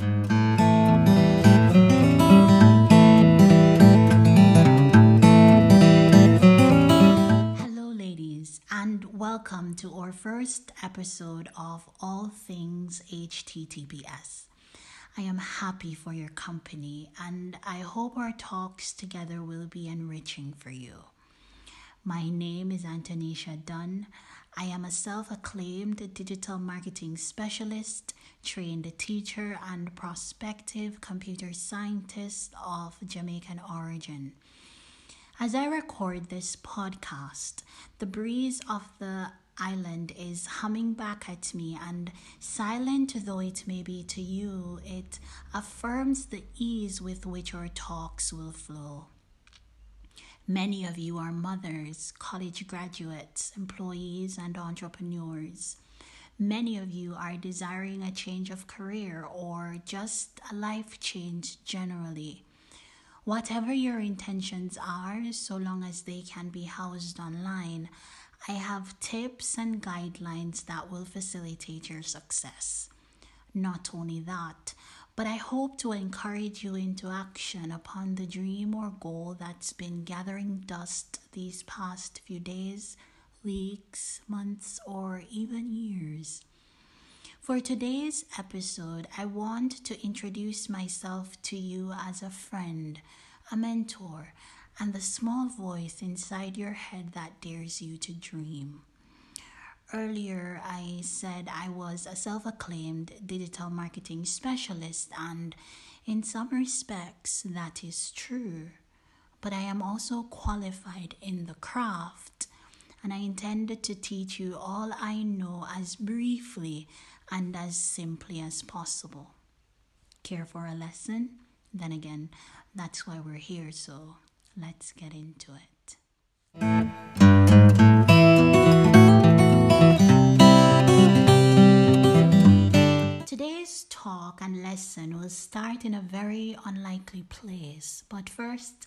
Hello, ladies, and welcome to our first episode of All Things HTTPS. I am happy for your company, and I hope our talks together will be enriching for you. My name is Antonisha Dunn. I am a self acclaimed digital marketing specialist, trained teacher, and prospective computer scientist of Jamaican origin. As I record this podcast, the breeze of the island is humming back at me, and silent though it may be to you, it affirms the ease with which our talks will flow. Many of you are mothers, college graduates, employees, and entrepreneurs. Many of you are desiring a change of career or just a life change generally. Whatever your intentions are, so long as they can be housed online, I have tips and guidelines that will facilitate your success. Not only that, but I hope to encourage you into action upon the dream or goal that's been gathering dust these past few days, weeks, months, or even years. For today's episode, I want to introduce myself to you as a friend, a mentor, and the small voice inside your head that dares you to dream. Earlier, I said I was a self acclaimed digital marketing specialist, and in some respects, that is true. But I am also qualified in the craft, and I intended to teach you all I know as briefly and as simply as possible. Care for a lesson? Then again, that's why we're here, so let's get into it. Talk and lesson will start in a very unlikely place, but first,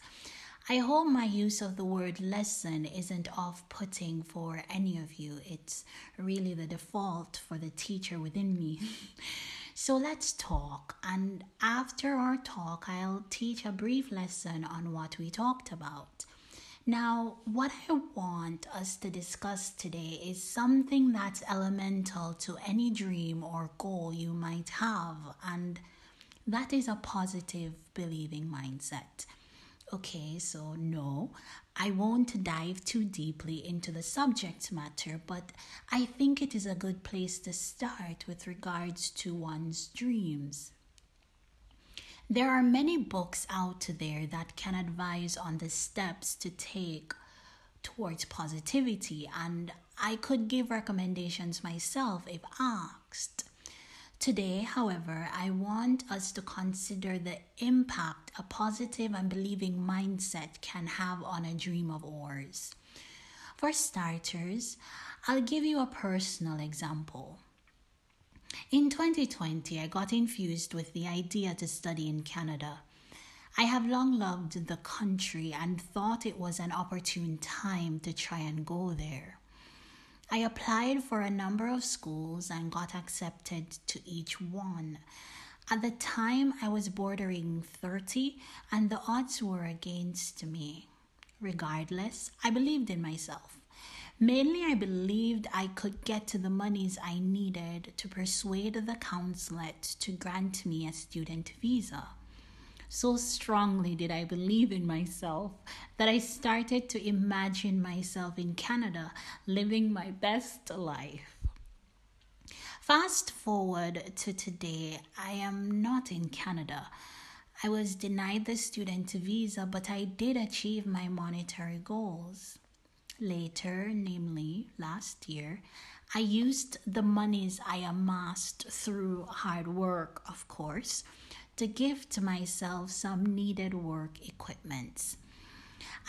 I hope my use of the word lesson isn't off putting for any of you. It's really the default for the teacher within me. so let's talk, and after our talk, I'll teach a brief lesson on what we talked about. Now, what I want us to discuss today is something that's elemental to any dream or goal you might have, and that is a positive believing mindset. Okay, so no, I won't dive too deeply into the subject matter, but I think it is a good place to start with regards to one's dreams. There are many books out there that can advise on the steps to take towards positivity, and I could give recommendations myself if asked. Today, however, I want us to consider the impact a positive and believing mindset can have on a dream of ours. For starters, I'll give you a personal example. In 2020, I got infused with the idea to study in Canada. I have long loved the country and thought it was an opportune time to try and go there. I applied for a number of schools and got accepted to each one. At the time, I was bordering 30 and the odds were against me. Regardless, I believed in myself. Mainly, I believed I could get to the monies I needed to persuade the consulate to grant me a student visa. So strongly did I believe in myself that I started to imagine myself in Canada living my best life. Fast forward to today, I am not in Canada. I was denied the student visa, but I did achieve my monetary goals. Later, namely last year, I used the monies I amassed through hard work, of course, to give to myself some needed work equipment.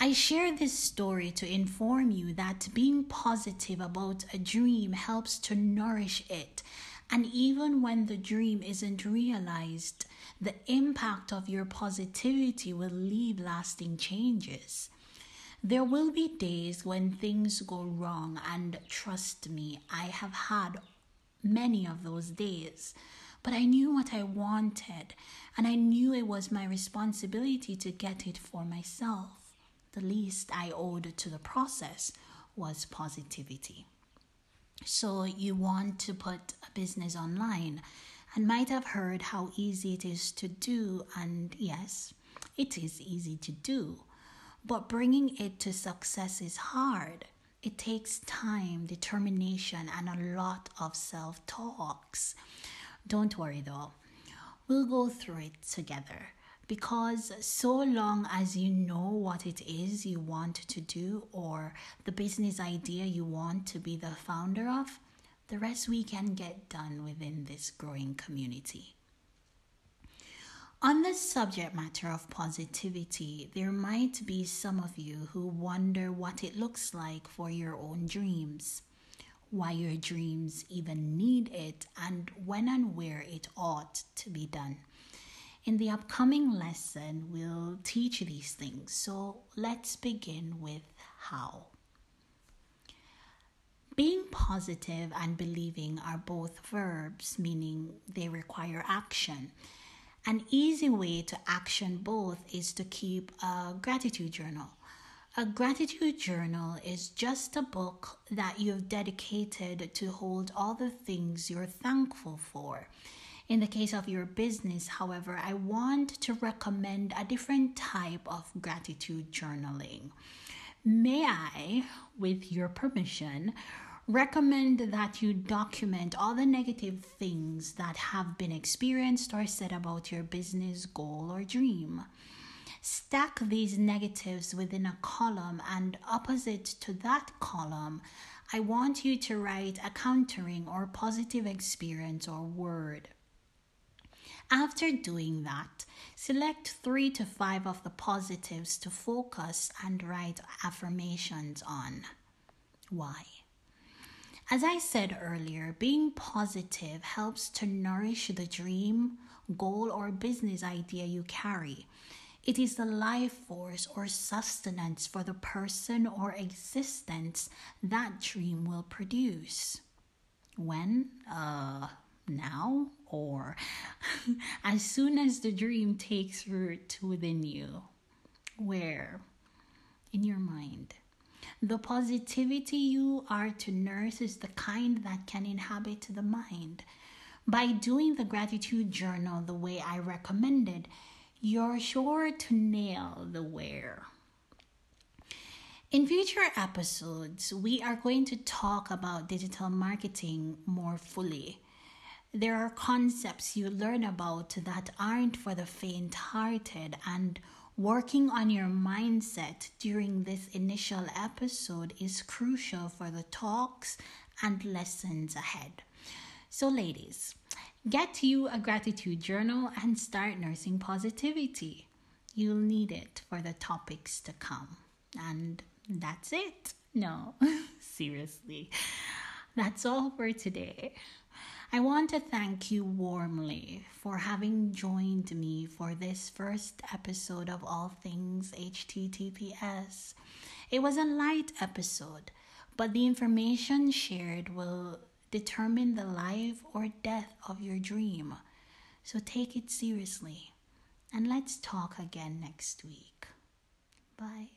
I share this story to inform you that being positive about a dream helps to nourish it. And even when the dream isn't realized, the impact of your positivity will leave lasting changes. There will be days when things go wrong, and trust me, I have had many of those days. but I knew what I wanted, and I knew it was my responsibility to get it for myself. The least I owed to the process was positivity. So, you want to put a business online and might have heard how easy it is to do, and yes, it is easy to do, but bringing it to success is hard. It takes time, determination, and a lot of self talks. Don't worry though, we'll go through it together because so long as you know what it is you want to do or the business idea you want to be the founder of, the rest we can get done within this growing community. On the subject matter of positivity, there might be some of you who wonder what it looks like for your own dreams why your dreams even need it, and when and where it ought to be done. In the upcoming lesson, we'll teach these things. So let's begin with how. Being positive and believing are both verbs, meaning they require action. An easy way to action both is to keep a gratitude journal. A gratitude journal is just a book that you've dedicated to hold all the things you're thankful for. In the case of your business, however, I want to recommend a different type of gratitude journaling. May I, with your permission, recommend that you document all the negative things that have been experienced or said about your business goal or dream? Stack these negatives within a column, and opposite to that column, I want you to write a countering or positive experience or word. After doing that, select three to five of the positives to focus and write affirmations on. Why? As I said earlier, being positive helps to nourish the dream, goal, or business idea you carry. It is the life force or sustenance for the person or existence that dream will produce. When? Uh, now? Or as soon as the dream takes root within you? Where? In your mind. The positivity you are to nurse is the kind that can inhabit the mind. By doing the gratitude journal the way I recommended, you're sure to nail the where. In future episodes, we are going to talk about digital marketing more fully. There are concepts you learn about that aren't for the faint hearted, and working on your mindset during this initial episode is crucial for the talks and lessons ahead. So, ladies, Get you a gratitude journal and start nursing positivity. You'll need it for the topics to come. And that's it. No, seriously. That's all for today. I want to thank you warmly for having joined me for this first episode of All Things HTTPS. It was a light episode, but the information shared will determine the life or death of your dream. So take it seriously. And let's talk again next week. Bye.